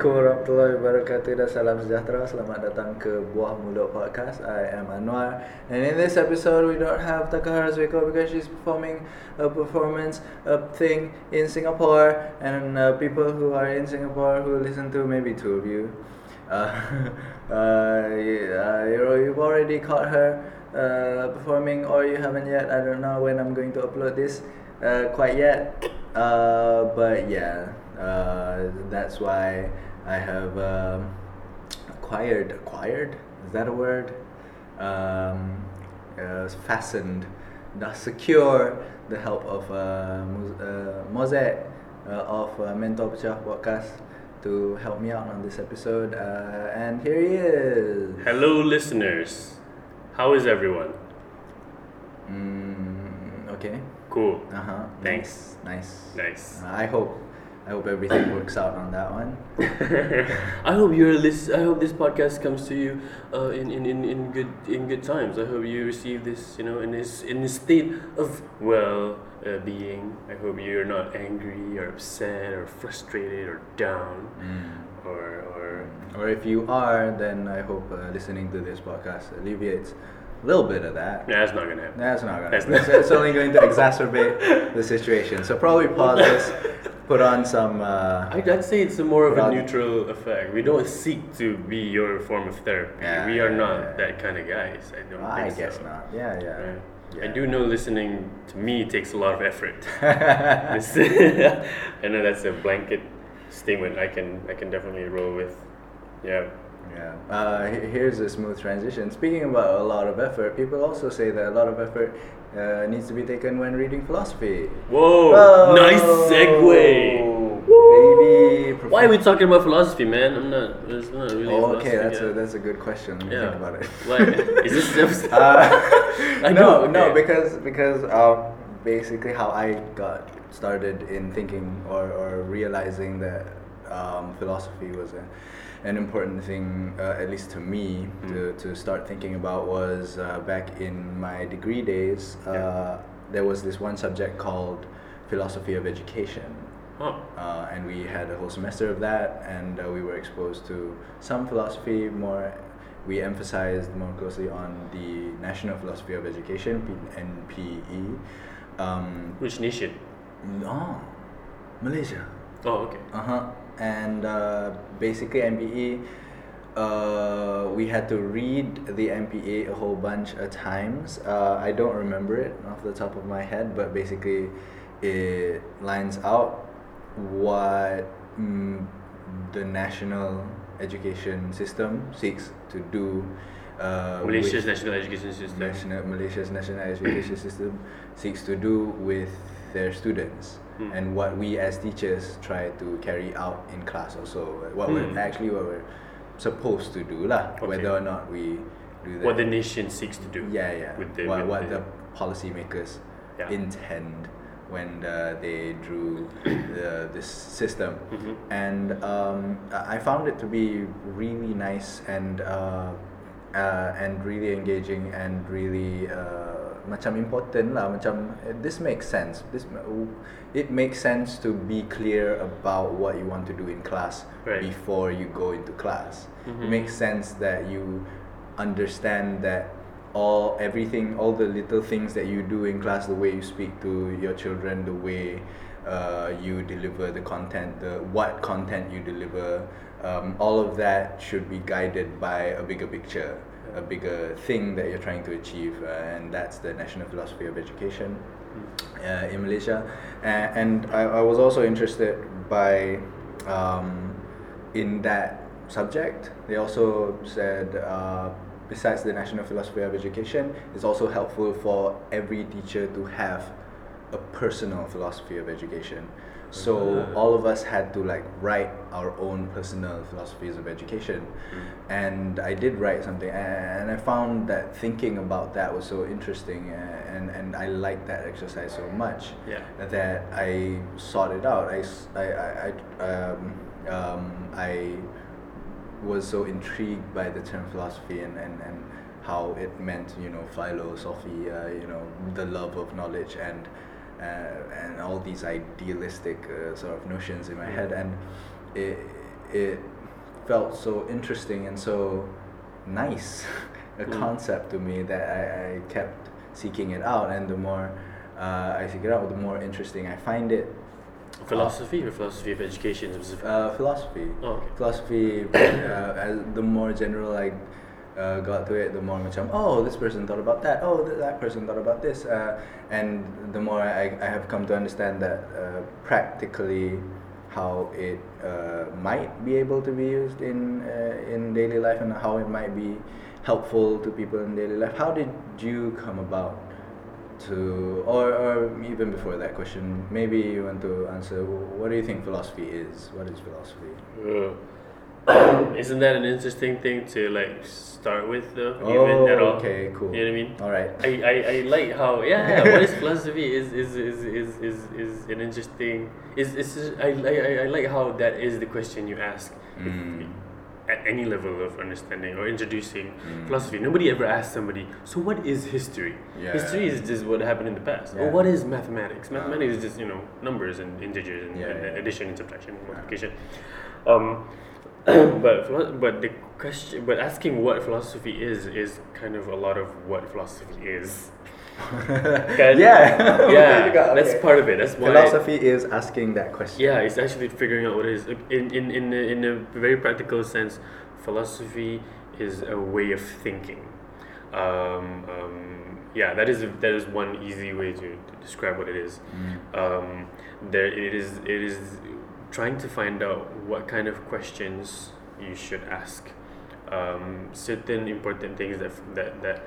Assalamualaikum warahmatullahi wabarakatuh dan salam sejahtera. Selamat datang ke Buah Mulut Podcast. I am Anwar and in this episode we don't have Takahara Zweko because she's performing a performance a thing in Singapore and uh, people who are in Singapore who listen to maybe two of you. Uh, uh, you- uh, you- you've already caught her uh, performing or you haven't yet. I don't know when I'm going to upload this uh, quite yet. Uh, but yeah, uh, that's why I have um, acquired acquired is that a word? Um, uh, fastened, the secure the help of uh, uh, uh, of uh, Mata Pecah Podcast to help me out on this episode. Uh, and here he is. Hello, listeners. How is everyone? Mm, okay. Cool. Uh huh. Thanks. Nice. Nice. Uh, I hope. I hope everything works out on that one. I hope you're lis- I hope this podcast comes to you uh, in, in, in, in good in good times. I hope you receive this, you know, in this in a state of well uh, being. I hope you're not angry or upset or frustrated or down Mm. or or Or if you are, then I hope uh, listening to this podcast alleviates a little bit of that. nah, that's not gonna happen. That's not gonna. That's not- it's only going to exacerbate the situation. So probably pause this, put on some. Uh, I'd, I'd say it's a more of a Well- neutral effect. We don't seek to be your form of therapy. Yeah, we are yeah, not yeah. that kind of guys. I don't I think guess so. not. Yeah, yeah. Yeah. I do know listening to me takes a lot of effort. I know that's a blanket statement. I can I can definitely roll with. Yeah. Yeah. Uh, here's a smooth transition. Speaking about a lot of effort, people also say that a lot of effort uh, needs to be taken when reading philosophy. Whoa! Whoa. Nice segue. Baby. Why are we talking about philosophy, man? I'm not. It's not really. Oh, okay, that's yeah. a that's a good question. Let me Yeah. think about it. Why is this episode? Uh, I no, know, no, because because um, basically how I got started in thinking or, or realizing that um, philosophy was a, an important thing, uh, at least to me, Hmm. to, to start thinking about was uh, back in my degree days. Uh, Yeah. There was this one subject called philosophy of education. Oh, Uh, and we had a whole semester of that, and uh, we were exposed to some philosophy. More, we emphasized more closely on the National Philosophy of Education (NPE). Um, which nation? no, Malaysia. Oh, okay. Uh huh. And uh, basically, NPE, uh, we had to read the NPE a whole bunch of times. Uh, I don't remember it off the top of my head, but basically, it lines out what mm, the national education system seeks to do. Uh, Malaysia's national education system. national Malaysia's national education system seeks to do with their students Hmm. and what we as teachers try to carry out in class also what we're Hmm. actually what we're supposed to do lah Okay. whether or not we do that What the nation seeks to do. yeah yeah With the, what, with what the, the policymakers Yeah. intend when uh, they drew the, this system Mhm. and um, I I found it to be really nice and uh, uh, and really engaging and really uh, macam important lah macam uh, this makes sense this it makes sense to be clear about what you want to do in class Right. before you go into class it Mhm. makes sense that you understand that all everything all the little things that you do in class the way you speak to your children the way uh, you deliver the content the what content you deliver um, all of that should be guided by a bigger picture a bigger thing that you're trying to achieve uh, and that's the national philosophy of education uh, in Malaysia, and, and I, I was also interested by um, in that subject. They also said uh, besides the national philosophy of education, it's also helpful for every teacher to have a personal philosophy of education. So all of us had to like write our own personal philosophies of education, and I did write something, and I found that thinking about that was so interesting, and and I liked that exercise so much Yeah. that I sought it out. I I I, um, um, I was so intrigued by the term philosophy and, and, and how it meant, you know, philosophy, uh, you know, the love of knowledge and uh, and all these idealistic uh, sort of notions in my head. And it, it felt so interesting and so nice a Mm. concept to me that I, I kept seeking it out and the more uh, I seek it out the more interesting I find it Philosophy or philosophy of education uh, philosophy oh, okay. philosophy uh, the more general I uh, got to it the more macam oh this person thought about that. Oh th- that person thought about this. Uh, and the more I, I have come to understand that uh, practically how it uh, might be able to be used in uh, in daily life and how it might be helpful to people in daily life. How did you come about to or, or even before that question maybe you want to answer what do you think philosophy is? What is philosophy isn't that an interesting thing to like start with though? Oh, even at all? okay, cool. You know what I mean? All right. I, I, I like how yeah, yeah what is philosophy is is, is, is, is, is an interesting is is I, I, I- like how that is the question you ask Mm. at any level of understanding or introducing Mm. philosophy. Nobody ever asks somebody, so what is history? Yeah. History is just what happened in the past. Or what is mathematics? Mathematics is just, you know, numbers and integers and, Yeah, and yeah. addition and subtraction and multiplication. Um, but philo- but the question but asking what philosophy is is kind of a lot of what philosophy is. Yeah. yeah, You got- that's part of it. That's why Philosophy is asking that question. yeah, it's actually figuring out what it is. In in in a, in a very practical sense, philosophy is a way of thinking. Um, um, yeah, that is a, that is one easy way to, to describe what it is. Mm. Um, there it is it is trying to find out what kind of questions you should ask. Um, certain important things that that that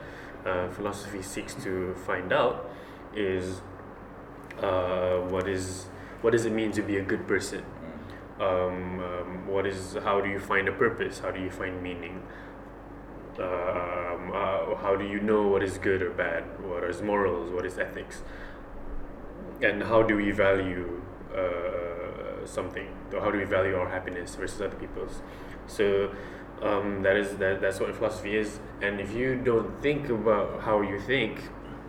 uh, philosophy seeks to find out is uh, what is what does it mean to be a good person? Mm. um, um, what is how do you find a purpose how do you find meaning um, uh, how do you know what is good or bad what is morals what is ethics and how do we value uh, something. Or how do we value our happiness versus other people's? So um, that is that, that's what philosophy is. And if you don't think about how you think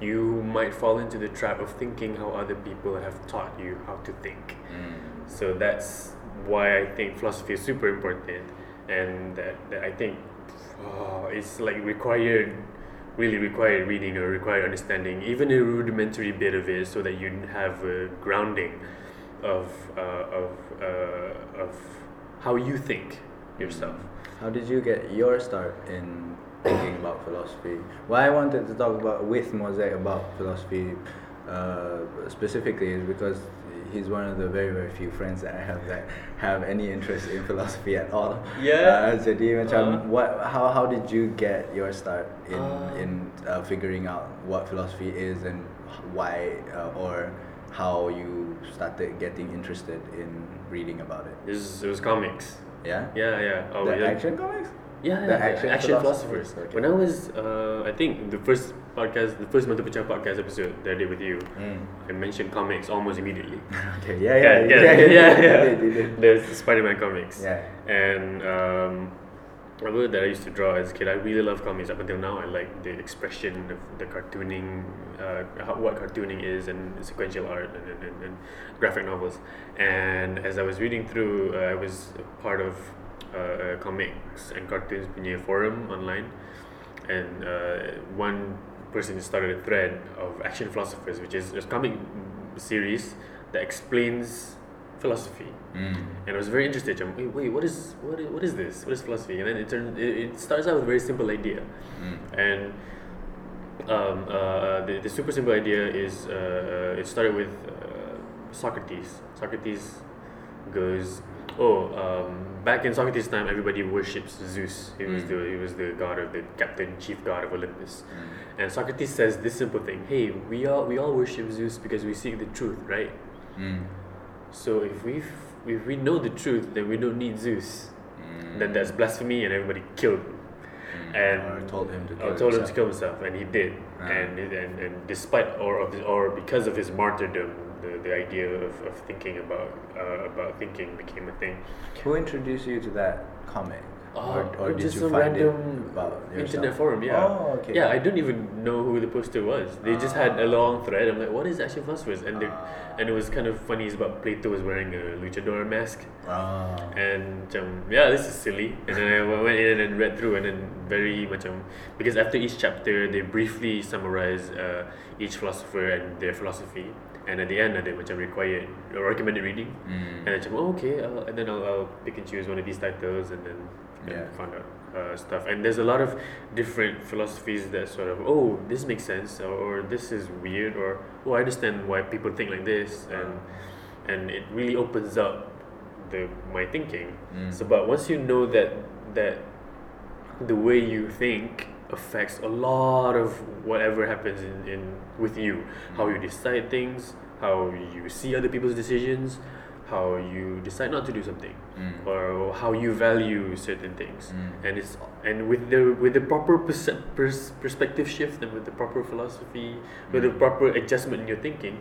you might fall into the trap of thinking how other people have taught you how to think. Mm. so that's why I think philosophy is super important, and that, that I think oh, it's like required, really required reading or required understanding, even a rudimentary bit of it, so that you have a grounding of uh, of uh, of how you think yourself. How did you get your start in thinking about philosophy? Why I wanted to talk about with Mosaic about philosophy uh, specifically is because he's one of the very very few friends that I have that have any interest in philosophy at all. Yeah. Uh, jadi macam Uh. what how how did you get your start in Uh. in uh, figuring out what philosophy is and why uh, or how you started getting interested in reading about it? It was, it was comics. Yeah. Yeah, yeah. Oh, the yeah. action comics. Yeah, The yeah, action action, action philosophers, philosophers. okay. When I was, uh, I think the first podcast, the first Mata Pecah podcast episode that I did with you, Mm. I mentioned comics almost immediately. Okay. Yeah. Yeah. yeah, yeah. yeah, yeah. You did, you did. There's Spider-Man comics. Yeah. And um, I that I used to draw as a kid. I really love comics up until now. I like the expression of the cartooning, uh, how, what cartooning is, and sequential art and, and, and, and graphic novels. And as I was reading through, uh, I was part of uh, comics and cartoons punya forum online, and uh, one person started a thread of action philosophers, which is a comic series that explains philosophy Mm. and I was very interested. I'm, wait, wait, what is what is, what is this? What is philosophy? And then it turns it, it starts out with a very simple idea, Mm. and um, uh, the the super simple idea is uh, it started with uh, Socrates. Socrates goes, oh, um, back in Socrates' time, everybody worships Zeus. He was Mm. the he was the god of the captain, chief god of Olympus. Mm. And Socrates says this simple thing: Hey, we all we all worship Zeus because we seek the truth, right? Mm. So if we if we know the truth, then we don't need Zeus. Mm. Then that's blasphemy, and everybody killed. Mm. and- or told him to kill Or told him to himself. kill himself, and he did. Ah. And, and and despite or of his, or because of his martyrdom, the, the idea of, of thinking about uh, about thinking became a thing. Who introduced you to that comic? Or, or did just find random internet forum, yeah. Oh, okay. Yeah, I don't even know who the poster was. They just had a Ah. long thread. I'm like, what is philosophers? And Ah. and it was kind of funny. It's about Plato was wearing a luchador mask, Ah. and um, yeah, this is silly. And then I went in and read through, and then very much um, because after each chapter they briefly summarize uh, each philosopher and their philosophy, and at the end ada macam required or recommended reading. Mm. And I macam oh okay, I'll, and then I'll, I'll pick and choose one of these titles, and then and Yeah. found out uh, stuff. And there's a lot of different philosophies that sort of oh this makes sense or, or this is weird or oh I understand why people think like this and and it really opens up the my thinking. Mm. So but once you know that that the way you think affects a lot of whatever happens in, in with you how you decide things how you see other people's decisions how you decide not to do something Mm. or how you value certain things Mm. and it's and with the with the proper perce- pers- perspective shift and with the proper philosophy with the Mm. proper adjustment in your thinking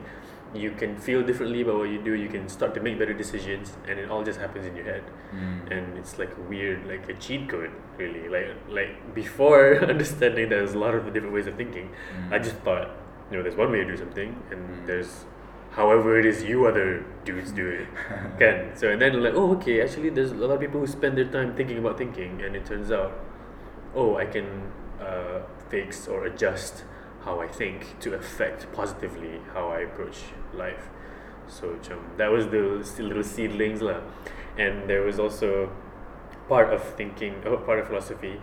you can feel differently about what you do you can start to make better decisions and it all just happens in your head Mm. and it's like a weird like a cheat code really like like before understanding there's a lot of different ways of thinking i Mm. just thought you know there's one way to do something and Mm. there's however it is you other dudes do it. Can so and then like oh okay actually there's a lot of people who spend their time thinking about thinking and it turns out oh i can uh, fix or adjust how i think to affect positively how i approach life. So that was the little seedlings lah. And there was also part of thinking oh, part of philosophy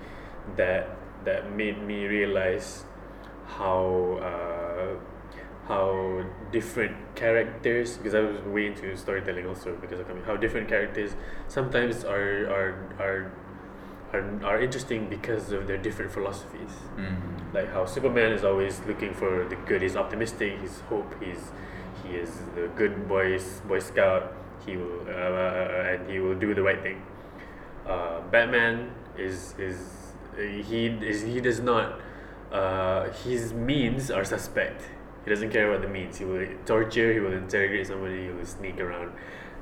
that that made me realize how uh, how different characters because I was way into storytelling also because of coming how different characters sometimes are are are are, are interesting because of their different philosophies Mm. like how Superman is always looking for the good. He's optimistic. He's hope. He's he is the good boys boy scout. He will uh, and he will do the right thing. Uh, Batman is is uh, he is he does not. Uh, his means are suspect. He doesn't care about the means. He will torture. He will interrogate somebody. He will sneak around.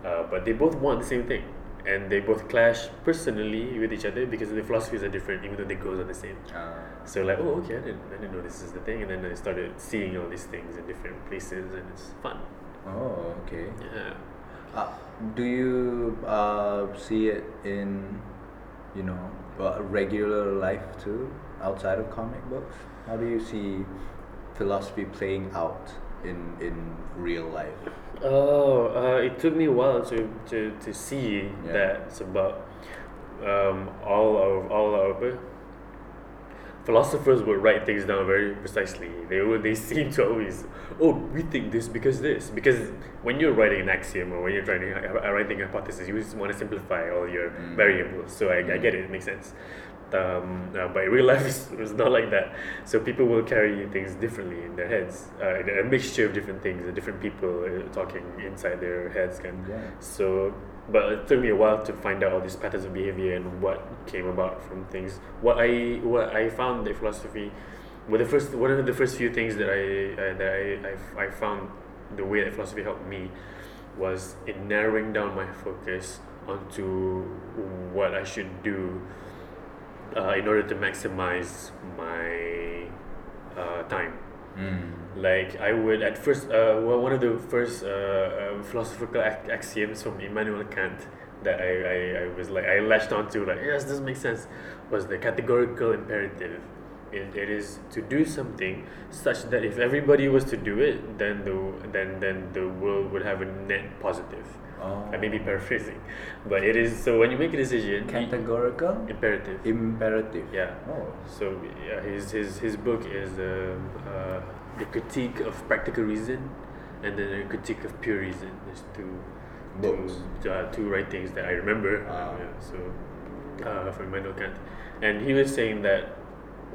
Uh, but they both want the same thing, and they both clash personally with each other because the philosophies are different, even though the goals are the same. Ah. So like, oh okay, I didn't, I didn't know this is the thing, and then I started seeing all these things in different places, and it's fun. Oh, okay. Yeah. Uh, do you uh, see it in, you know, uh, regular life too, outside of comic books? How do you see philosophy playing out in in real life? Oh, uh, it took me a while to to, to see Yeah. that it's about um, all of all of uh, philosophers would write things down very precisely. They would they seem to always oh we think this because this because when you're writing an axiom or when you're trying to uh, writing a hypothesis, you just want to simplify all your Mm. variables. So I, I Mm. get it, it makes sense. Um, uh, but in real life, it's, it's not like that. So people will carry things differently in their heads, uh, a mixture of different things, and different people uh, talking inside their heads. Can Yeah. so, but it took me a while to find out all these patterns of behavior and what came about from things. What I what I found the philosophy, well, the first one of the first few things that I uh, that I, I I found the way that philosophy helped me was in narrowing down my focus onto what I should do uh, in order to maximize my uh, time. Mm. Like I would at first, uh, well, one of the first uh, uh, philosophical ac- axioms from Immanuel Kant that I, I, I was like I latched onto like yes this makes sense was the categorical imperative. It, it is to do something such that if everybody was to do it, then the then then the world would have a net positive. Oh. I may be paraphrasing, but it is so when you make a decision, y- Categorical imperative. imperative. Yeah. Oh. So yeah, his his his book is um, uh, the critique of practical reason, and then the critique of pure reason. There's two Books. two, uh, two writings that I remember. Ah. yeah, so uh, from Immanuel Kant, and he was saying that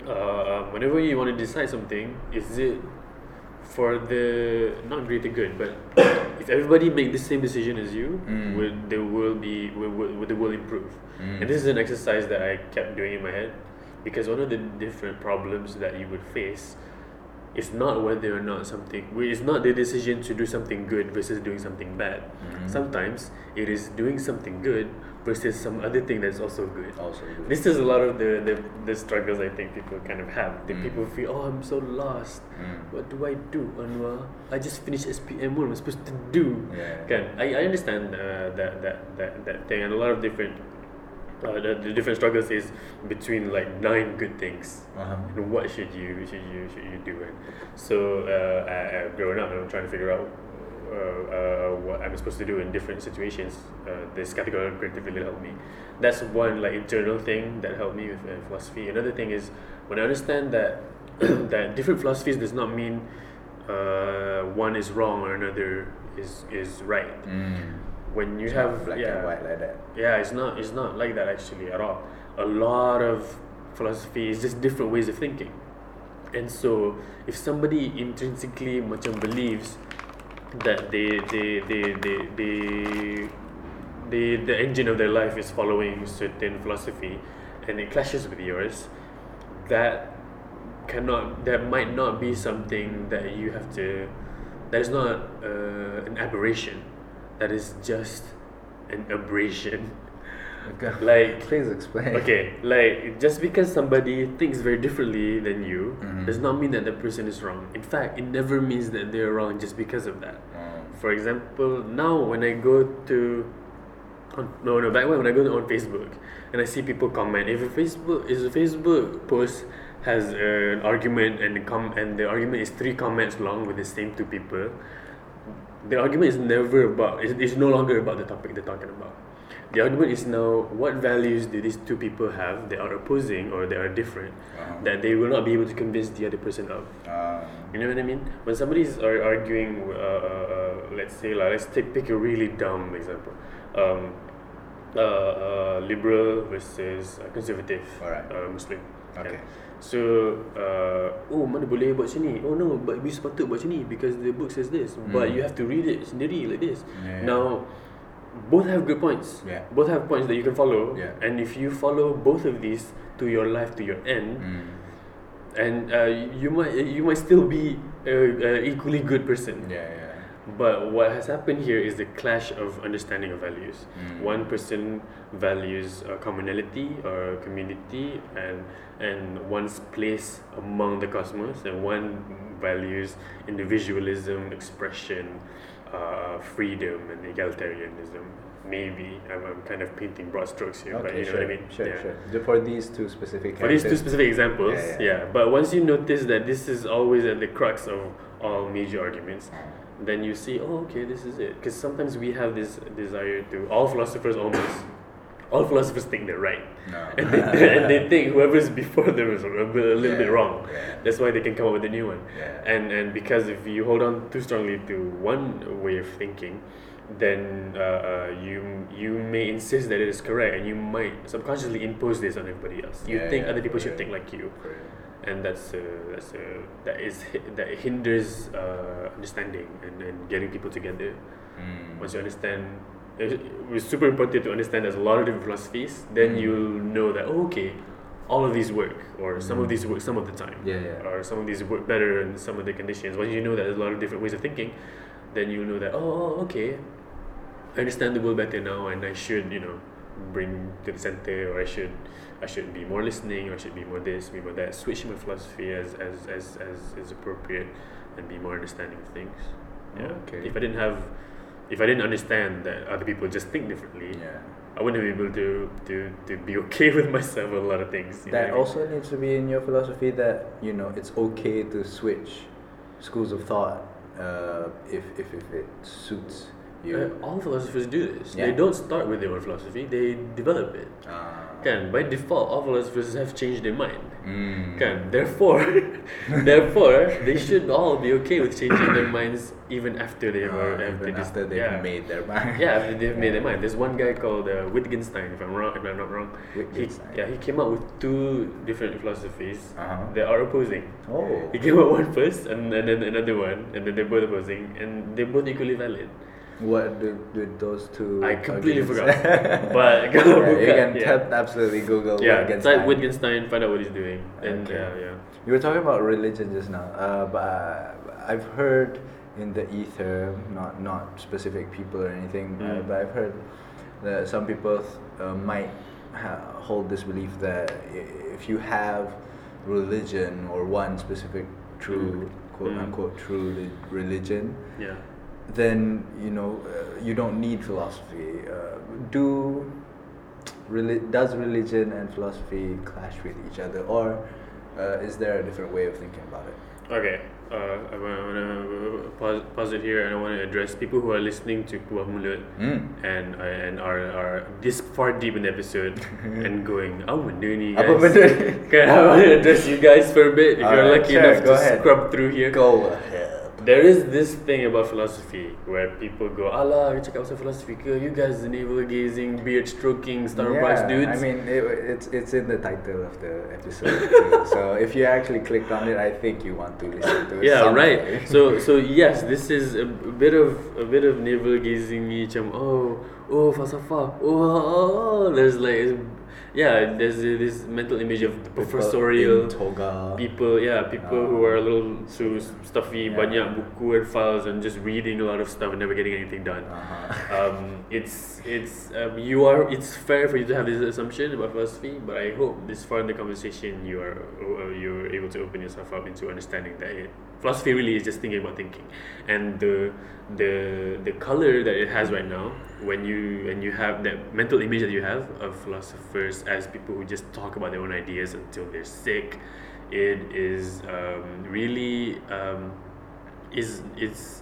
uh, whenever you want to decide something, is it for the not greater good, but if everybody make the same decision as you, Mm. would the world be would, would, would the world improve? Mm. And this is an exercise that I kept doing in my head because one of the different problems that you would face it's not whether or not something. It's not the decision to do something good versus doing something bad. Mhm. Sometimes it is doing something good versus some other thing that's also good. Also good. This is a lot of the, the, the struggles I think people kind of have. The Mm. people feel, oh, I'm so lost. Mm. What do I do, Anwar? I just finished SPM. What am I supposed to do? Yeah. Kan, I, I understand uh, that, that, that, that thing and a lot of different uh, the, the different struggles is between like nine good things Uh-huh. and what should you should you should you do and so uh, I, I've grown up and I'm trying to figure out uh, uh, what I'm supposed to do in different situations uh, this categorical really helped me. That's one like internal thing that helped me with uh, philosophy. Another thing is when I understand that that different philosophies does not mean uh, one is wrong or another is is right. Mm. when you It's have black yeah, and white like that. yeah it's not it's not like that actually at all. A lot of philosophy is just different ways of thinking. And so if somebody intrinsically macam believes that they they they they they the the engine of their life is following certain philosophy and it clashes with yours that cannot that might not be something that you have to that is not uh, an aberration. That is just an aberration Okay. like Please explain. okay like just because somebody thinks very differently than you Mhm. does not mean that the person is wrong in fact it never means that they're wrong just because of that Um, for example now when I go to on, no no back when when I go on Facebook and I see people comment if a Facebook is a Facebook post has an argument and the com and the argument is three comments long with the same two people the argument is never about it's, it's no longer about the topic they're talking about the argument is now what values do these two people have that are opposing or that are different Uh-huh. that they will not be able to convince the other person of um, you know what I mean? When somebody's are arguing, uh, uh, uh, let's say, like, let's take pick a really dumb example, um, uh, uh, liberal versus uh, conservative Alright. uh, Muslim. Okay. So, uh, oh mana boleh buat sini? Oh no, but we sepatut buat sini because the book says this. But Mm. you have to read it sendiri like this. Yeah. Now, both have good points. Yeah. Both have points that you can follow. Yeah. And if you follow both of these to your life, to your end, Mm. and uh, you might you might still be a, a equally good person. Yeah, yeah. But what has happened here is the clash of understanding of values. Mm. One person values uh, commonality or community and and one's place among the cosmos, and one values individualism, expression, uh, freedom, and egalitarianism. Maybe I'm, I'm kind of painting broad strokes here, but Okay, you know sure, what I mean. sure, Yeah. sure. For these two specific For these two specific examples, Yeah, yeah, yeah. But once you notice that this is always at the crux of all major arguments, then you see, oh, okay, this is it. Because sometimes we have this desire to, all philosophers almost, all philosophers think they're right. No. And they, and they think whoever's before them is a, little bit wrong. yeah. That's why they can come up with a new one. Yeah. And and because if you hold on too strongly to one way of thinking, then uh, uh, you you may insist that it is correct, and you might subconsciously impose this on everybody else. You Yeah, think yeah, other people should think like you, Correct. and that's uh, that's uh, that is that hinders uh, understanding and, and getting people together. Mm. Once you understand, it's super important to understand there's a lot of different philosophies. Then Mm. you'll know that oh, okay, all of these work, or some of Mm. these work some of the time Yeah, yeah. or some of these work better in some of the conditions. Once you know that there's a lot of different ways of thinking, then you know that oh, oh okay, I understand the world better now, and I should you know bring to the center, or I should I should be more listening, or I should be more this, be more that. Switch my philosophy as as as as is appropriate, and be more understanding of things. Yeah. Okay. If I didn't have, if I didn't understand that other people just think differently, Yeah. I wouldn't be able to to to be okay with myself with a lot of things. you That I mean? also needs to be in your philosophy that you know it's okay to switch schools of thought uh, if, if if it suits you. Uh, all philosophers do this. Yeah. They don't start with their own philosophy, they develop it. Ah. Kan, by default, all philosophers have changed their mind. Mm. Kan, therefore, therefore, they should all be okay with changing their minds even after they Uh, were after, even this- after they've yeah. made their mind. Yeah, after they've made their mind. There's one guy called uh, Wittgenstein, if I'm wrong, if I'm not wrong. He, yeah, he came up with two different philosophies Uh-huh. that are opposing. Oh. He came up one first, and, and then another one, and then they're both opposing, and they're both equally valid. What do, do those two? I completely arguments- forgot. But go yeah, you can yeah. tap- absolutely Google yeah, Wittgenstein. type Wittgenstein, find out what he's doing, and Okay. yeah, yeah. You were talking about religion just now, uh, but uh, I've heard in the ether, not not specific people or anything, uh, Mm. but I've heard that some people uh, might ha- hold this belief that if you have religion or one specific true quote Mm. unquote true li- religion, Yeah. Then you know uh, you don't need philosophy. Uh, do reli- does religion and philosophy clash with each other, or uh, is there a different way of thinking about it? Okay, uh, I want to pause, pause it here and I want to address people who are listening to Buah Mulut Mm. and uh, and are, are this far deep in the episode and going, apa benda ni guys? Apa benda ni? Kan, I want to address you guys for a bit if you're Alright, lucky sure, enough to ahead. scrub through here. Go ahead. There is this thing about philosophy where people go, Alah, you cakap pasal philosophy? You guys the navel gazing, beard stroking, Starbucks yeah, dudes. I mean, it, it's it's in the title of the episode. too. so if you actually clicked on it, I think you want to listen to it. yeah someday. right so so yes this is a, a bit of a bit of navel gazing macam um, oh oh falsafah oh, oh, oh, oh there's like yeah there's this mental image of the professorial toga. people yeah people who are a little too stuffy Yeah. banyak buku and files and just reading a lot of stuff and never getting anything done Uh-huh. um, it's it's um, you are it's fair for you to have this assumption about philosophy, but I hope this far in the conversation you are uh, you're able to open yourself up into understanding that it, philosophy really is just thinking about thinking, and the the the color that it has right now when you and you have that mental image that you have of philosophers as people who just talk about their own ideas until they're sick, it is um, really um, is it's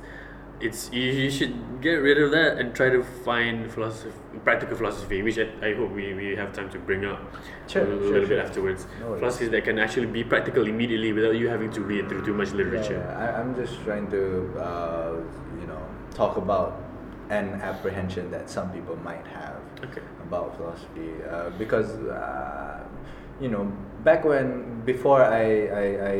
it's you, you should get rid of that and try to find philosophy practical philosophy which I, I hope we, we have time to bring up Sure, a sure, little bit sure. afterwards No philosophies that can actually be practical immediately without you having to read through too much literature Yeah, I, I'm just trying to, uh, you know, talk about an apprehension that some people might have Okay. about philosophy. Uh, because, uh, you know, back when, before I, I, I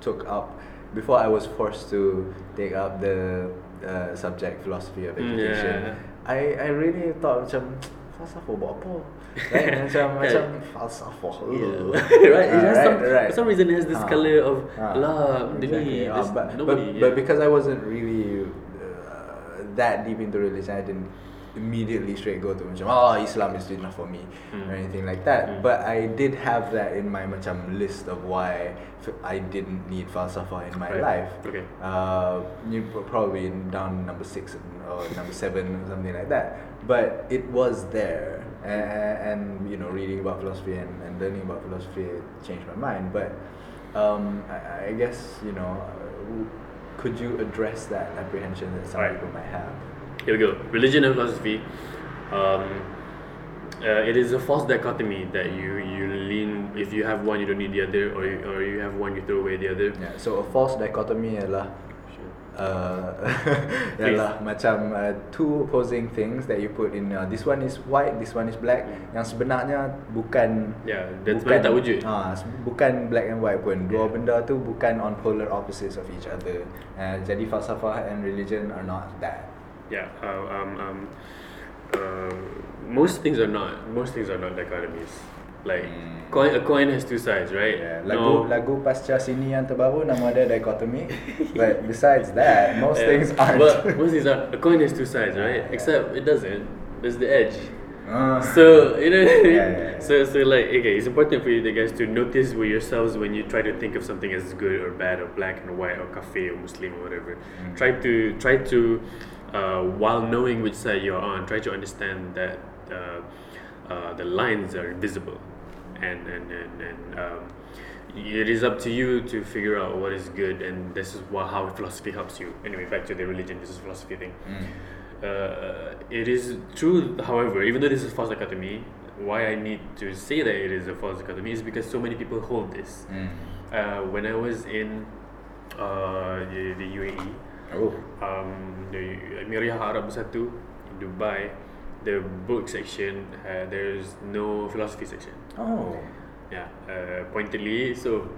took up, before I was forced to take up the uh, subject philosophy of Mm, education, yeah. I, I really thought macam, falsafah buat apa? Right? macam, macam falsafah. Yeah. right, it Uh, has right, some, right. for some reason it has this Ah. color of lah benda exactly. There's but, nobody but, yeah. but because I wasn't really uh, that deep into religion, I didn't immediately straight go to macam oh Islam is enough for me Mm. or anything like that. Mm. But I did have that in my macam list of why I didn't need falsafah in my Right. life. Okay. Uh, you probably down number six or number seven or something like that. But it was there, and, and you know, reading about philosophy and, and learning about philosophy changed my mind. But um, I, I guess you know, uh, could you address that apprehension that some Right. people might have? Here we go. Religion and philosophy. Um, uh, it is a false dichotomy that you you lean if you have one you don't need the other or you, or you have one you throw away the other. Yeah. So a false dichotomy ialah. Uh, ialah macam uh, two opposing things that you put in uh, this one is white, this one is black. Yang sebenarnya bukan Yeah, dan sebenarnya tak wujud. Ah, se- bukan black and white pun. Dua Yeah. benda tu bukan on polar opposites of each other. Uh, jadi falsafah and religion are not that. Yeah. Uh, um, um, uh, most things are not. Most things are not dichotomies. Like Hmm. coin, a coin has two sides, right? Yeah, lagu No. lagu pasca sini yang terbaru nama dia dichotomy. but besides that, most Yeah. things aren't. But most things are. A coin has two sides, right? Yeah. Except it doesn't. There's the edge. Ah. So you know, yeah. so so like okay, it's important for you guys to notice with yourselves when you try to think of something as good or bad or black and white or kafir or Muslim or whatever. Mm. Try to try to uh, while knowing which side you're on, try to understand that uh, uh, the lines are invisible, and and and, and um, it is up to you to figure out what is good, and this is wha- how philosophy helps you. Anyway, back to the religion. This is philosophy thing. Mm. Uh, it is true, however, even though this is false dichotomy, why I need to say that it is a false dichotomy is because so many people hold this. Mm. Uh, when I was in uh, the, the UAE, Oh. um, the Arab in Dubai, the book section, uh, there's no philosophy section. Oh. Yeah, uh, pointedly so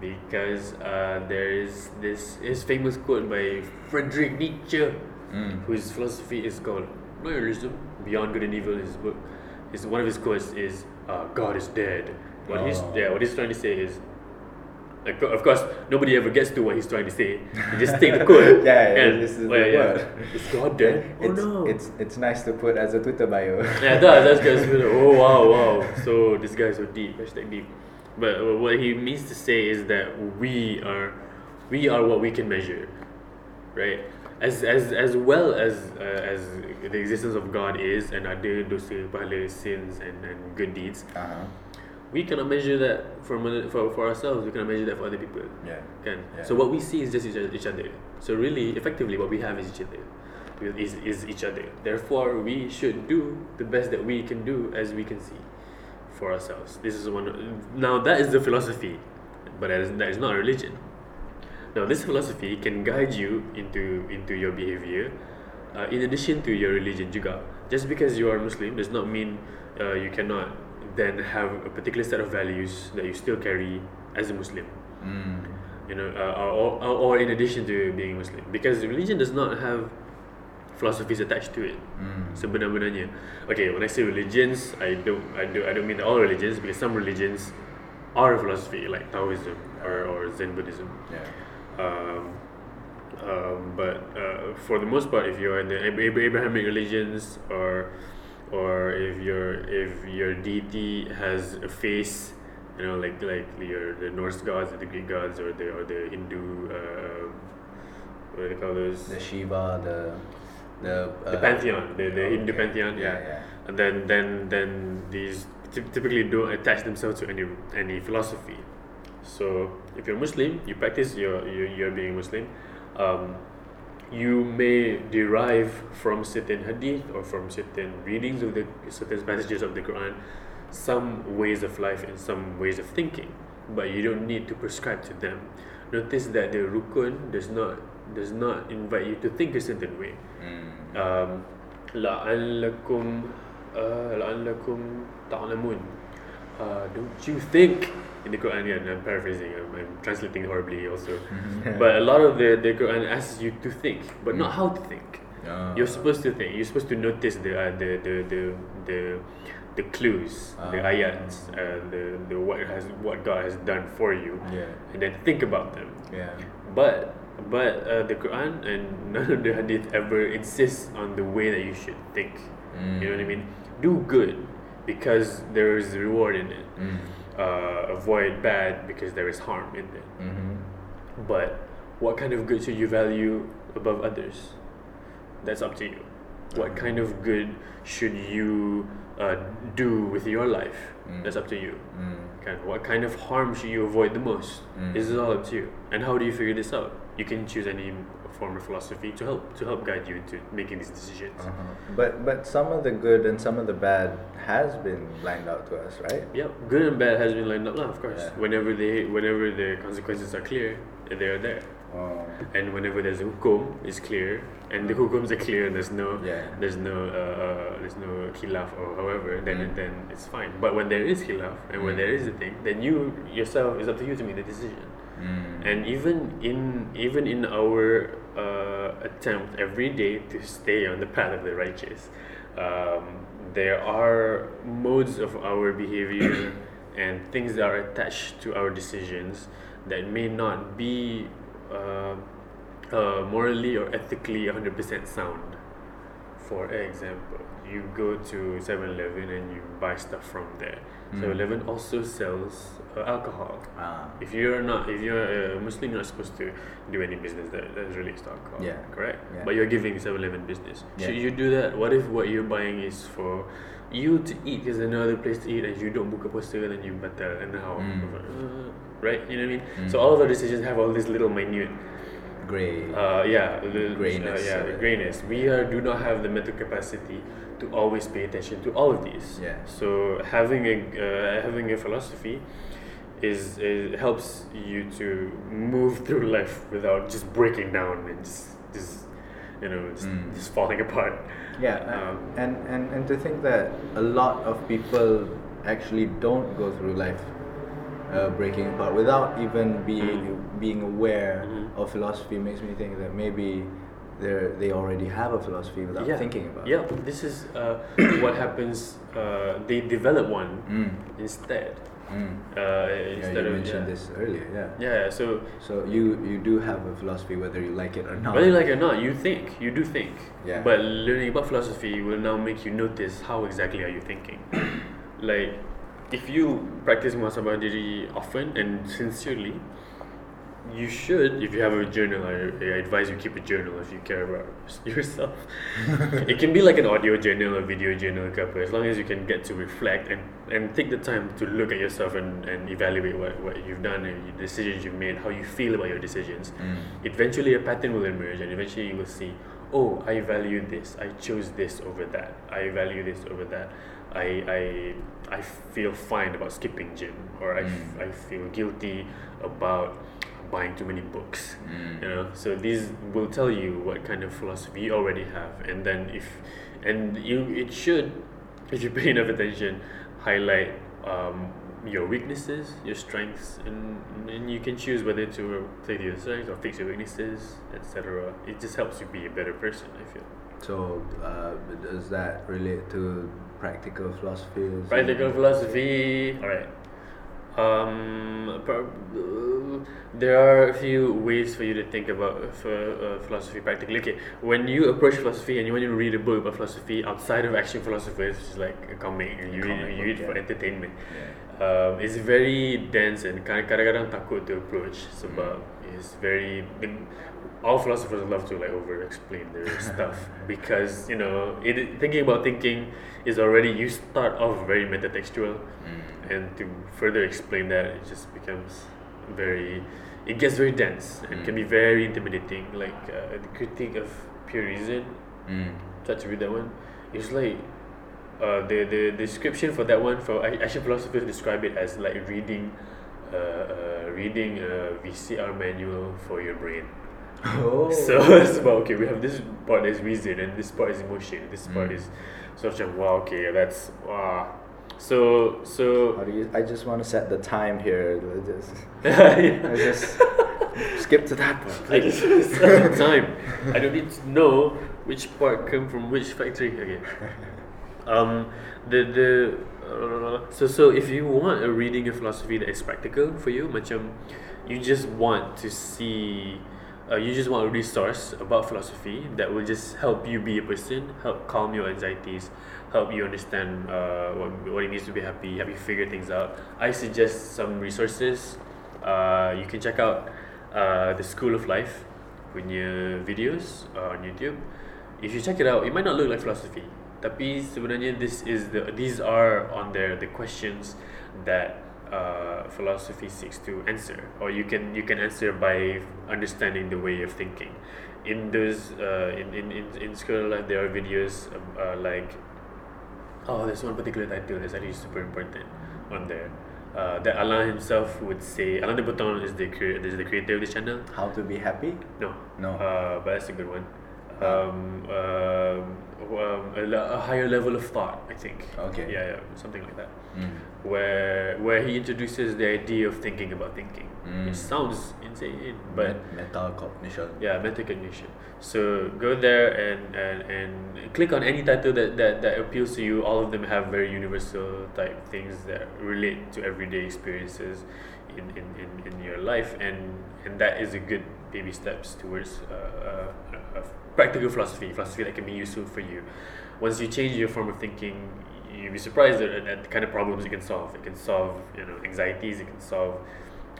because uh, there is this his famous quote by Friedrich Nietzsche Mm. whose philosophy is called nihilism, Beyond Good and Evil. His book, his one of his quotes is, uh, "God is dead." What he's Oh. yeah, what he's trying to say is. Of course, nobody ever gets to what he's trying to say. You just take the quote. Yeah, yeah, and, this is the yeah, word. Is God? It's, oh no. it's it's nice to put as a Twitter bio. Yeah, that, that's guys like, oh wow, wow. So this guy's so deep, hashtag deep. But uh, what he means to say is that we are, we are what we can measure, right? As as as well as uh, as the existence of God is and ada dosa, pahala, sins and, and good deeds, uh-huh. We cannot measure that for for for ourselves. We cannot measure that for other people. Yeah. Kan? Yeah. So what we see is just each other, each other. So really, effectively, what we have is each other. Is, is each other. Therefore, we should do the best that we can do as we can see for ourselves. This is one. Now that is the philosophy, but that is, that is not a religion. Now this philosophy can guide you into into your behavior, uh, in addition to your religion juga. Just because you are Muslim does not mean uh, you cannot then have a particular set of values that you still carry as a Muslim Mm. you know, uh, or, or, or in addition to being Muslim, because religion does not have philosophies attached to it. Mm. Sebenar-benarnya, okay, when I say religions, I don't, I do, I don't mean all religions, because some religions are a philosophy, like Taoism or, or Zen Buddhism. Yeah. Um, um, but uh, for the most part, if you're in the Ab- Ab- Abrahamic religions, or or if your if your deity has a face, you know, like like your the Norse gods or the Greek gods or the or the Hindu, uh, what do they call those? The Shiva, the the the uh, pantheon, the, the Hindu okay. pantheon, yeah. yeah. And then then then these typ- typically don't attach themselves to any any philosophy. So if you're Muslim, you practice your your, your being Muslim. Um, you may derive from certain hadith or from certain readings of the certain passages of the Quran some ways of life and some ways of thinking, but you don't need to prescribe to them. Notice that the rukun does not does not invite you to think a certain way. Mm. Um, لعلكم uh, لعلكم تعلمون uh, don't you think in the Quran yeah, and I'm paraphrasing I'm, I'm translating horribly also but a lot of the, the Quran asks you to think but not how to think Ah. you're supposed to think you're supposed to notice the uh, the, the, the, the the clues the Ah. ayats uh, the, the what has what God has done for you Yeah. and then think about them Yeah. but but uh, the Quran and none of the Hadith ever insists on the way that you should think. Mm. You know what I mean? Do good because there is reward in it. Mm. Uh, avoid bad because there is harm in it. Mm-hmm. But what kind of good should you value above others? That's up to you. What kind of good should you uh, do with your life? Mm. That's up to you. Mm. Kind what kind of harm should you avoid the most? Mm. This is all up to you. And how do you figure this out? You can choose any form of philosophy to help to help guide you into making these decisions. Uh-huh. But but some of the good and some of the bad has been lined out to us, right? Yep, good and bad has been lined up, lah, of course. Yeah. Whenever they whenever the consequences are clear, they are there. Oh. And whenever there's a hukum, it's clear, and the hukums are clear, and there's no Yeah. there's no uh, uh, there's no khilaf or however, then Mm. then it's fine. But when there is khilaf and when Mm. there is a thing, then you yourself it's up to you to make the decision. Mm. And even in even in our uh, attempt every day to stay on the path of the righteous, um, there are modes of our behavior and things that are attached to our decisions that may not be uh, uh, morally or ethically 100% sound. For example, you go to 7-Eleven and you buy stuff from there. Mm. 7-Eleven also sells uh, alcohol. Ah. If you're not, if you're a Muslim, you're not supposed to do any business that, that's related to alcohol. Yeah. Correct? Yeah. But you're giving 7 Eleven business. Yeah. Should you do that? What if what you're buying is for you to eat because there's no other place to eat and you don't book a poster then you batal and how? Mm. Uh, right? You know what I mean? Mm. So all of our decisions have all these little minute Gray. uh, yeah, the, Grayness Uh, yeah, grayness. We are, do not have the mental capacity to always pay attention to all of these. Yeah. So having a uh, having a philosophy is, is helps you to move through life without just breaking down and just just you know just, Mm. just falling apart. Yeah, Um, and, and and to think that a lot of people actually don't go through life uh, breaking apart without even being Mm. being aware Mhm. of philosophy makes me think that maybe they they already have a philosophy without yeah. thinking about yeah, it. this is uh, what happens. Uh, they develop one Mm. instead. Mm. Uh, Yeah, instead you of mentioned yeah. this earlier. Yeah. Yeah, so So you you do have a philosophy whether you like it or not. whether you like it or not, you think, you do think. Yeah. But learning about philosophy will now make you notice how exactly are you thinking. like, if you practice muhasabah diri often and sincerely, you should, if you have a journal, I, I advise you keep a journal if you care about yourself. it can be like an audio journal or video journal, apa, as long as you can get to reflect and, and take the time to look at yourself and, and evaluate what, what you've done and the decisions you've made, how you feel about your decisions. Mm. Eventually, a pattern will emerge, and eventually, you will see, oh, I value this. I chose this over that. I value this over that. I I I feel fine about skipping gym, or I, f- Mm. I feel guilty about buying too many books. Mm. You know, so these will tell you what kind of philosophy you already have, and then if and you it should, if you pay enough attention, highlight um, your weaknesses, your strengths, and and you can choose whether to play to your strengths or fix your weaknesses, etc. It just helps you be a better person. I feel. So uh, does that relate to practical philosophy? Practical philosophy. All right. Um, pro- uh, there are a few ways for you to think about for, uh, philosophy practically. Okay, when you approach philosophy and you want to read a book about philosophy outside of action philosophers, which is like a comic, you read, Comic you read book, for yeah. entertainment. Yeah. Um, it's very dense and kadang- kadang-kadang takut to approach sebab it's very all philosophers love to like over explain their stuff because you know it, thinking about thinking is already you start off very metatextual Mm. and to further explain that it just becomes very it gets very dense and can be very intimidating like uh, the critique of pure reason Mm. try to read that one it's like uh, the the description for that one for ac- action philosophers describe it as like reading uh, uh, reading a VCR manual for your brain. so it's about okay we have this part is reason and this part is emotion this part Mm. is sort of macam, wow okay that's wow so so How do you? I just want to set the time here. Just, just skip to that part. I just set the time. I don't need to know which part come from which factory. Okay. Um, the the uh, so so if you want a reading of philosophy that is practical for you, macam you just want to see. Uh, you just want a resource about philosophy that will just help you be a person, help calm your anxieties, help you understand uh, what, what it means to be happy, help you figure things out. I suggest some resources. Uh, you can check out uh, the School of Life punya videos uh, on YouTube. If you check it out, it might not look like philosophy, tapi sebenarnya this is the these are on there the questions that uh, philosophy seeks to answer, or you can you can answer by understanding the way of thinking. In those uh, in, in, in, in School Life, there are videos um, uh, like oh, there's one particular title that's actually super important on there. Uh, that Allah himself would say, Alain de Botton is the, crea- is the creator of this channel. How to be happy? No. No. Uh, but that's a good one. Um, um, um, a, higher level of thought, I think. Okay. Yeah, yeah, something like that. Mm. Where where he introduces the idea of thinking about thinking, Mm. which sounds insane, but Met- metacognition. yeah, metacognition. So go there and, and, and click on any title that, that, that appeals to you. All of them have very universal type things that relate to everyday experiences in, in, in, in your life, and, and that is a good baby steps towards uh, uh, practical philosophy, philosophy that can be useful for you. Once you change your form of thinking, you'll be surprised at, at the kind of problems it can solve. It can solve you know anxieties. It can solve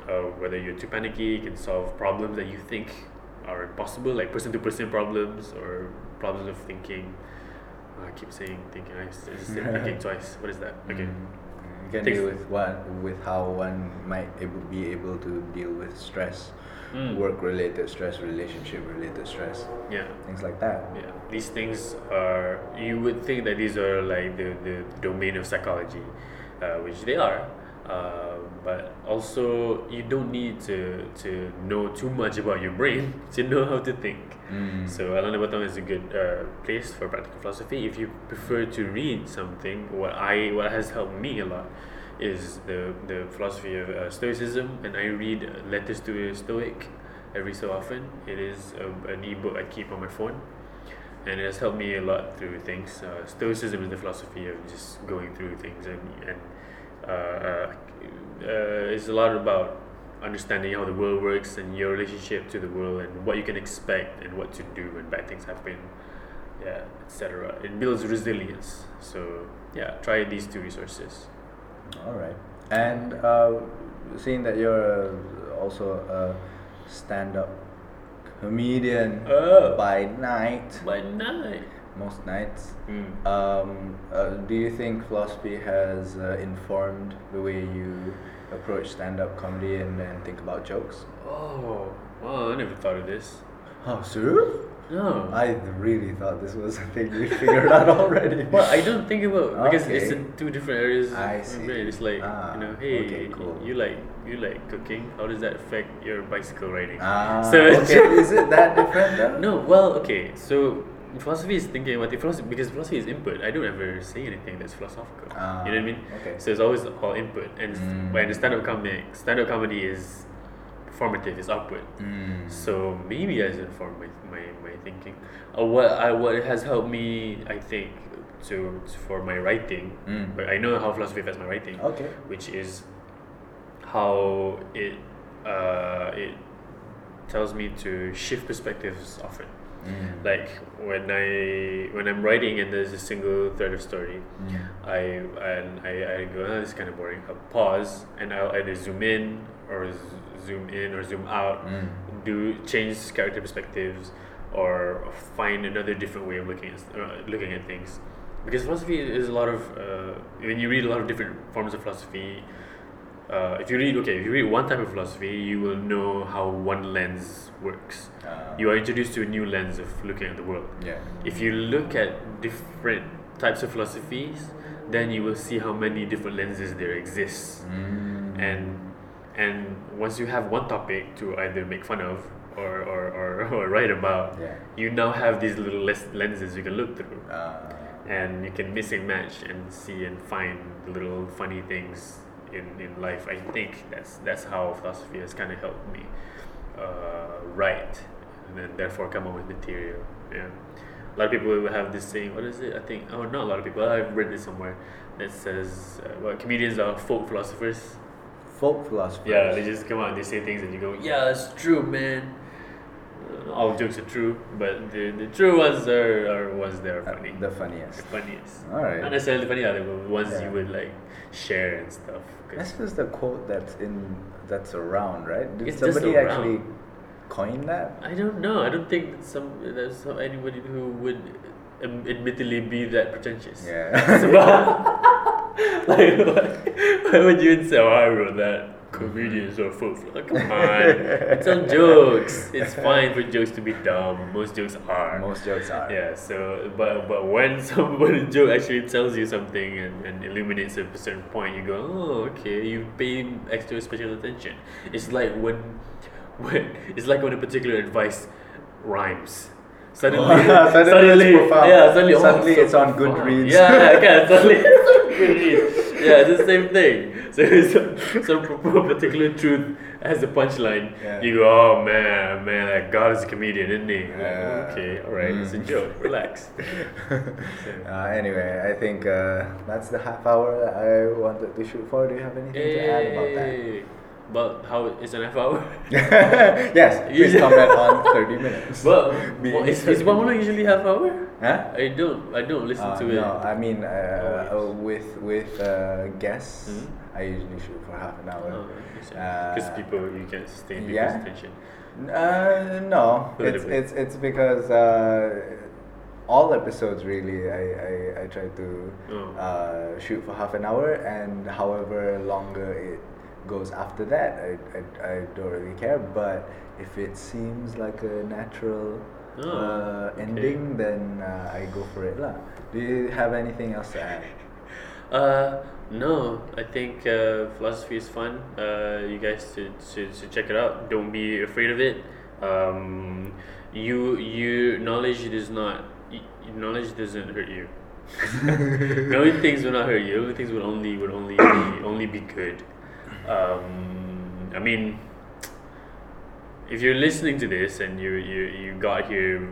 uh, whether you're too panicky. It can solve problems that you think are impossible, like person to person problems or problems of thinking. I keep saying thinking. I just said thinking twice. What is that? Okay. Mm. You can Takes- deal with one with how one might able, be able to deal with stress, Mm. work related stress, relationship related stress, Yeah. things like that. Yeah, these things are. You would think that these are like the, the domain of psychology, uh, which they are. Uh, but also, you don't need to, to know too much about your brain to know how to think. Mm. So, Alain de Botton is a good uh, place for practical philosophy. If you prefer to read something, what I what has helped me a lot is the the philosophy of uh, Stoicism, and I read Letters to a Stoic, every so often. It is a, an ebook I keep on my phone, and it has helped me a lot through things. Uh, Stoicism is the philosophy of just going through things, and and uh, uh, uh, it's a lot about understanding how the world works and your relationship to the world and what you can expect and what to do when bad things happen yeah etc it builds resilience so yeah try these two resources All right. And uh, seeing that you're uh, also a stand-up comedian Oh. by night, by night most nights, mm. um, uh, do you think philosophy has uh, informed the way you approach stand-up comedy and, and think about jokes? oh wow i never thought of this Oh, serious? No I really thought this was a thing you figured out already. well, I don't think about because it's in two different areas. I see. It's like Ah, you know, hey, okay, cool. you like you like cooking. How does that affect your bicycle riding? Ah, So okay. Is it that different though? No, well, okay. So philosophy is thinking about the philosophy because philosophy is input. I don't ever say anything that's philosophical. Ah, you know what I mean? okay. So it's always all input, and Mm. when the stand-up comic, stand-up comedy is performative, is output. Mm. So maybe that's informed my, my, my thinking. Uh, what I what has helped me, I think, to for my writing. Mm. But I know how philosophy affects my writing, Okay. which is how it uh, it tells me to shift perspectives often. Mm. Like when I when I'm writing and there's a single thread of story, Mm. I and I, I go, oh, this is kind of boring. I pause and I'll either zoom in or zoom in or zoom out Mm. do change character perspectives or find another different way of looking at uh, looking at things because philosophy is a lot of uh, when you read a lot of different forms of philosophy uh, if you read okay if you read one type of philosophy you will know how one lens works Ah. you are introduced to a new lens of looking at the world Yeah. if you look at different types of philosophies then you will see how many different lenses there exists Mm. and and once you have one topic to either make fun of or, or, or, or write about Yeah. you now have these little lenses you can look through. Ah. and you can mix and match and see and find little funny things in, in life. I think that's that's how philosophy has kind of helped me uh, write and then therefore come up with material. Yeah. A lot of people will have this saying what is it? I think oh not a lot of people i've read this somewhere that says uh, well comedians are folk philosophers Folk philosophy. yeah, they just come out and they say things and you go, yeah, it's true, man. Uh, all jokes are true, but the, the true ones are, are ones that are Uh, funny. the funniest. The funniest. All right. Not necessarily funny, the ones Yeah. you would like share and stuff. This is the quote that's in that's around, right? Did It's somebody actually coin that? I don't know. I don't think some there's some, anybody who would um, admittedly be that pretentious. Yeah. like, like, why would you say, oh, I wrote that? Comedians are full. Like, come on. It's all jokes. It's fine for jokes to be dumb. Most jokes are. Most jokes are. Yeah, so but but when somebody joke actually tells you something and, and illuminates a certain point, you go, oh, okay, you pay extra special attention. It's like when when it's like when a particular advice rhymes. Suddenly, Suddenly it's profound. Yeah, suddenly, oh, Suddenly so it's on. Goodreads. Yeah, okay, suddenly it's on Goodreads. Yeah, it's the same thing. So some some p- particular truth has a punchline. Yeah. You go, oh man, man, that God is a comedian, isn't he? Like, Yeah. okay, all right, it's a Mm. joke. Relax. Uh, anyway, I think uh, that's the half hour that I wanted to shoot for. Do you have anything to add about that? Hey, But how it's an half hour? yes, please Yeah. comment on 30 minutes. But well, is, is 30 usually half hour? Huh? I don't I don't listen Uh, to no, it. No, I mean uh, Always. uh, with with uh, guests, Mhm. I usually shoot for half an hour. Because Uh, people you can sustain people's yeah. attention. Uh, no, it's it's it's because uh, all episodes really I, I, I try to Oh. uh, shoot for half an hour and however longer it goes after that I, I, I don't really care but if it seems like a natural Oh, uh, okay. ending then uh, I go for it lah. Do you have anything else to add? Uh, no, I think uh, philosophy is fun. Uh, you guys should, should, should check it out. Don't be afraid of it. Um, you you knowledge does not knowledge doesn't hurt you. Knowing things will not hurt you. Knowing things will only will only be only be good. Um, I mean, if you're listening to this and you you, you got here,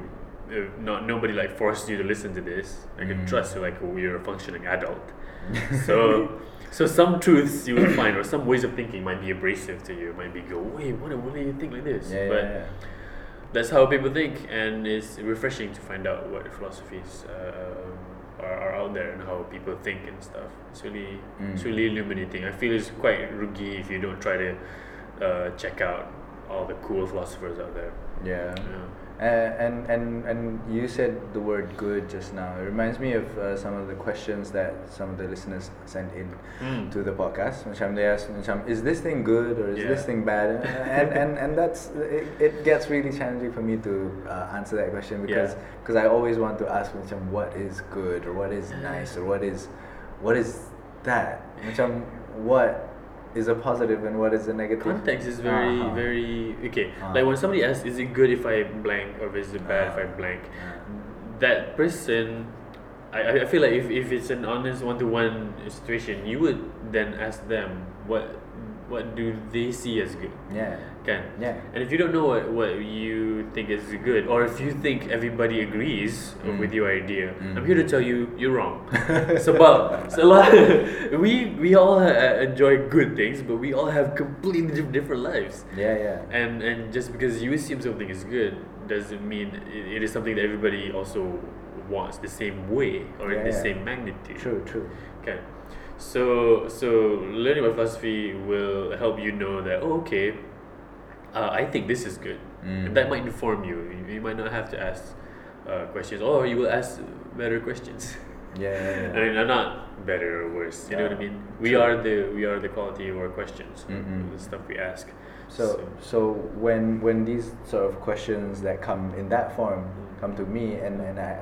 uh, not nobody like forced you to listen to this. I can Mm. trust you like you're a functioning adult. so so some truths you will find or some ways of thinking might be abrasive to you. Might be go wait what what do you think like this? yeah, but yeah, yeah. that's how people think, and it's refreshing to find out what philosophies uh, are, are out there and how people think and stuff. It's really it's Mm. really illuminating. I feel it's quite rugi if you don't try to uh, check out all the cool philosophers out there. yeah. Yeah. Uh, and and and you said the word good just now. It reminds me of uh, some of the questions that some of the listeners sent in Mm. to the podcast. Macam they ask, macam, is this thing good or is Yeah. this thing bad? and and and that's it, it gets really challenging for me to uh, answer that question because Yeah. because I always want to ask macam what is good or what is nice or what is what is that? Macam what is a positive and what is a negative? Context is very Uh-huh. very okay. Uh. Like when somebody asks, "Is it good if I blank or is it bad if I Uh. blank?" Uh, that person I, I- I feel like if, if it's an honest one to one situation you would then ask them what what do they see as good yeah. can Yeah. and if you don't know what, what you think is good or if you think everybody agrees Mm. with your idea Mm. I'm here to tell you you're wrong so a we we all uh, enjoy good things but we all have completely different lives Yeah, yeah. and and just because you assume something is good doesn't mean it, it is something that everybody also wants the same way or in the yeah. same magnitude. True, true. Okay. So so learning about philosophy will help you know that oh okay, uh, I think this is good. Mm. That might inform you. you. You might not have to ask uh, questions, or you will ask better questions. Yeah, yeah, I yeah. mean, I'm not better or worse. You know what I mean? We True. are the we are the quality of our questions, Mm-mm. the stuff we ask. So, so when when these sort of questions that come in that form come to me and, and I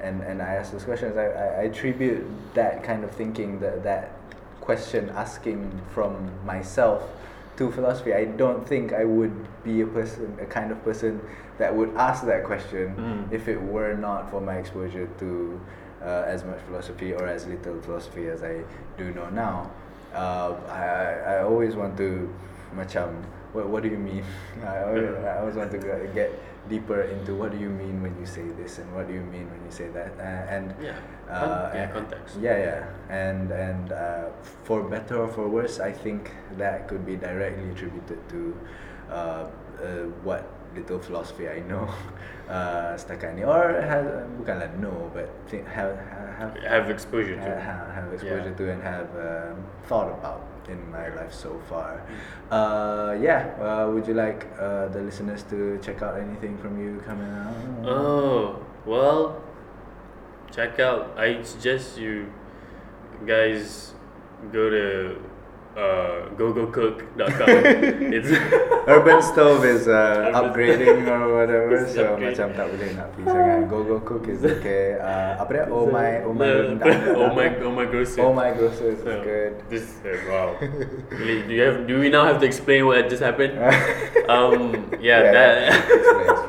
and, and I ask those questions, I, I, attribute that kind of thinking that that question asking from myself to philosophy. I don't think I would be a person a kind of person that would ask that question Mm. if it were not for my exposure to uh, as much philosophy or as little philosophy as I do know now. Uh, I, I- always want to macam what, what do you mean? I always, I always want to get deeper into what do you mean when you say this and what do you mean when you say that uh, and Yeah. uh, yeah, context. yeah yeah and and uh, for better or for worse I think that could be directly attributed to uh, uh, what little philosophy I know uh, setakat ni or have, bukanlah know but think, have have Have exposure to. have, have, have exposure Yeah. to and have um, thought about in my life so far. Uh, yeah, uh, would you like uh, the listeners to check out anything from you coming out? Oh, well, check out. I suggest you guys go to uh, gogocook.com. it's Urban Stove is uh, Urban- upgrading or whatever, It's so upgrading. macam tak boleh nak pergi sangat. Go Go Cook is okay. Uh, apa dia? Oh my, oh my, The- oh my, oh my grocer. Oh my groceries is So, good. This uh, wow. Really, do you have? Do we now have to explain what just happened? um, yeah, that. Explain, explain, explain.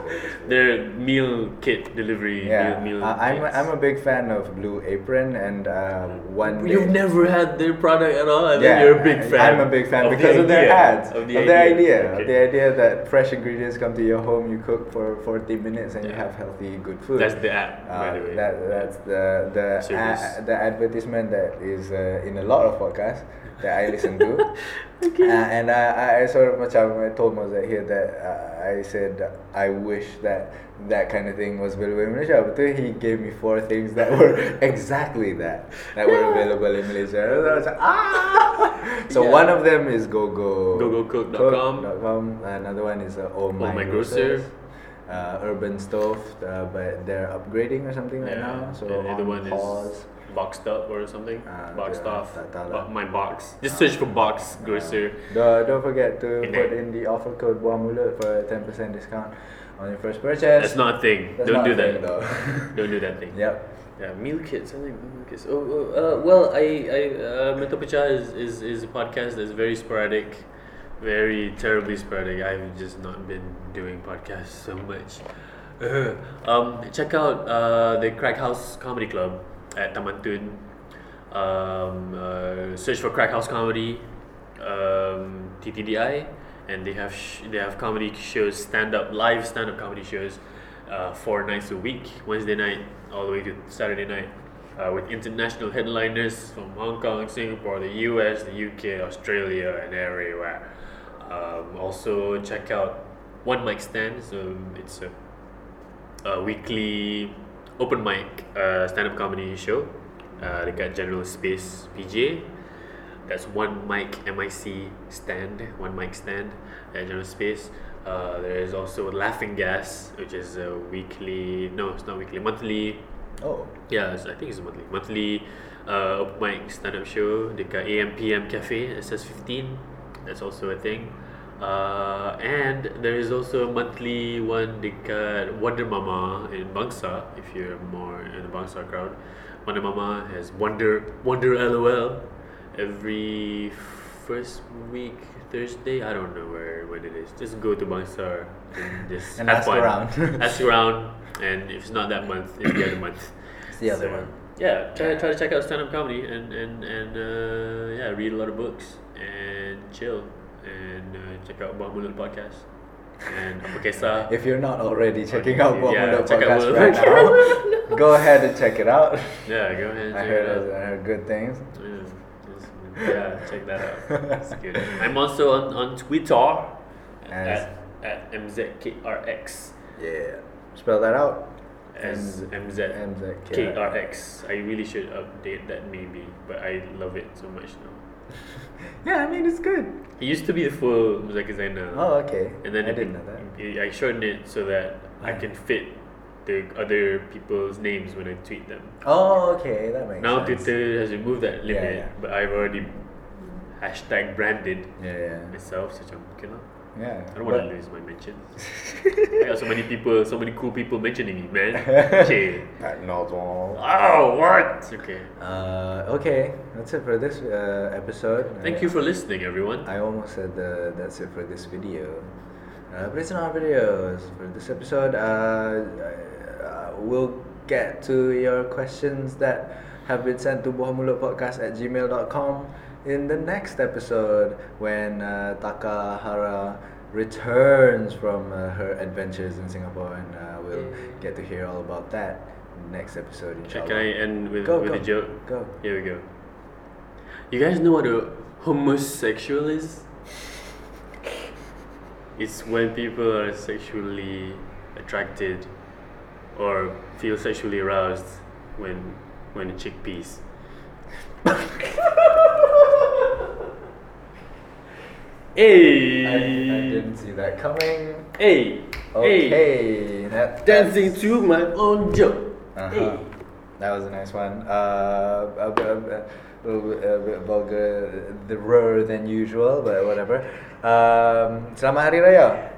Their meal kit delivery. Yeah, meal, meal uh, I'm a, kits. I'm a big fan of Blue Apron, and uh, one You've never had their product at all, and yeah, then you're a big fan. I'm a big fan of the because of their ads, Of the their idea. idea, of the idea that fresh ingredients come to your home, you cook for 40 minutes, and you have healthy, good food. That's the by Uh, the way. that that's the the Service. a, the advertisement that is uh, in a lot of podcasts that I listen to. Uh, and I, I- I sort of macam I told Mozart here that uh, I said I wish that that kind of thing was available in Malaysia. But then he gave me four things that were exactly that that were available in Malaysia. And I was like, ah! So Yeah. one of them is GoGo GoGoCook.com. Cook.com. Another one is uh, Oh My, My Grocers. Grocer. Uh, Urban Stove, uh, but they're upgrading or something right now. So and the other one pause. is boxed up or something. Ah, boxed yeah, off. tak tahu lah. my box. Just search for box grocer. Don't, don't forget to put in the offer code Buah Mulut for a 10% discount on your first purchase. That's not a thing. That's Don't not do a thing, that. though. Don't do that thing. yep. Yeah, meal kits. I think meal kits. Oh, oh uh, well, I, I, uh, Pecah is, is, is a podcast that's very sporadic, very terribly sporadic. I've just not been doing podcasts so much. Uh, um, check out uh, the Crack House Comedy Club at Taman Tun. Um, uh, search for Crack House Comedy, um, TTDI, and they have sh- they have comedy shows, stand up live stand up comedy shows, uh, four nights a week, Wednesday night all the way to Saturday night, uh, with international headliners from Hong Kong, Singapore, the U.S., the U.K., Australia, and everywhere. Um, also check out One Mic Stand. So it's a, a weekly open mic uh, stand up comedy show uh, dekat General Space PJ. That's one mic MIC stand, one mic stand at General Space. Uh, there is also Laughing Gas, which is a weekly, no, it's not weekly, monthly Oh. Yeah, I think it's monthly. Monthly uh, open mic stand up show dekat AMPM Cafe, SS15. That's also a thing. Uh, and there is also a monthly one dekat Wonder Mama in Bangsar, if you're more in the Bangsar crowd. Wonder Mama has Wonder Wonder LOL every first week Thursday. I don't know where when it is. Just go to Bangsar and just And ask fun. around. ask around, and if it's not that month, it's the other month. It's the other So, one. Yeah, try, try to check out stand up comedy and and and uh, yeah, read a lot of books and chill and uh, check out Buah Mulut podcast and apa kisah. If you're not already checking out Buah Yeah, Mulut podcast Buah right Mulut. now, go ahead and check it out. Yeah, go ahead. and I check it heard, out. I heard good things. Yeah, just- yeah, check that out. That's good. I'm also on, on Twitter As- at, at MZKRX. Yeah. Spell that out. As MZ MZKRX. KRX. I really should update that maybe, but I love it so much now. Yeah, I mean it's good. It used to be the full Muzaki Zainal. Uh, oh, okay. And then I didn't know that. I- shortened it so that I can fit the other people's names when I tweet them. Oh, okay, that makes sense. Now sense. Twitter has removed that limit, Yeah, yeah. but I've already hashtag branded Yeah, yeah. myself. So macam, okay. Yeah. I don't want to lose my mention. I got so many people, so many cool people mentioning me, man. Okay. Knows all. Oh, what? Okay. Uh, okay, that's it for this uh, episode. Thank you for listening, everyone. I almost said the, that's it for this video. Uh, but it's not videos. For this episode, uh, uh, we'll get to your questions that have been sent to buahmulutpodcast at gmail.com in the next episode when uh, Takahara returns from uh, her adventures in Singapore and uh, we'll get to hear all about that in the next episode. Can inshallah. I end with, Go, with go, a joke? Go. Here we go. You guys know what a homosexual is? It's when people are sexually attracted or feel sexually aroused when when a chick pees. hey! I, I didn't see that coming. Hey! Hey! That, Dancing to my own joke. Uh-huh. Hey! That was a nice one. Uh, a, bit- a, bit- a, a bit vulgar, the rarer than usual, but whatever. Um, selamat Hari Raya.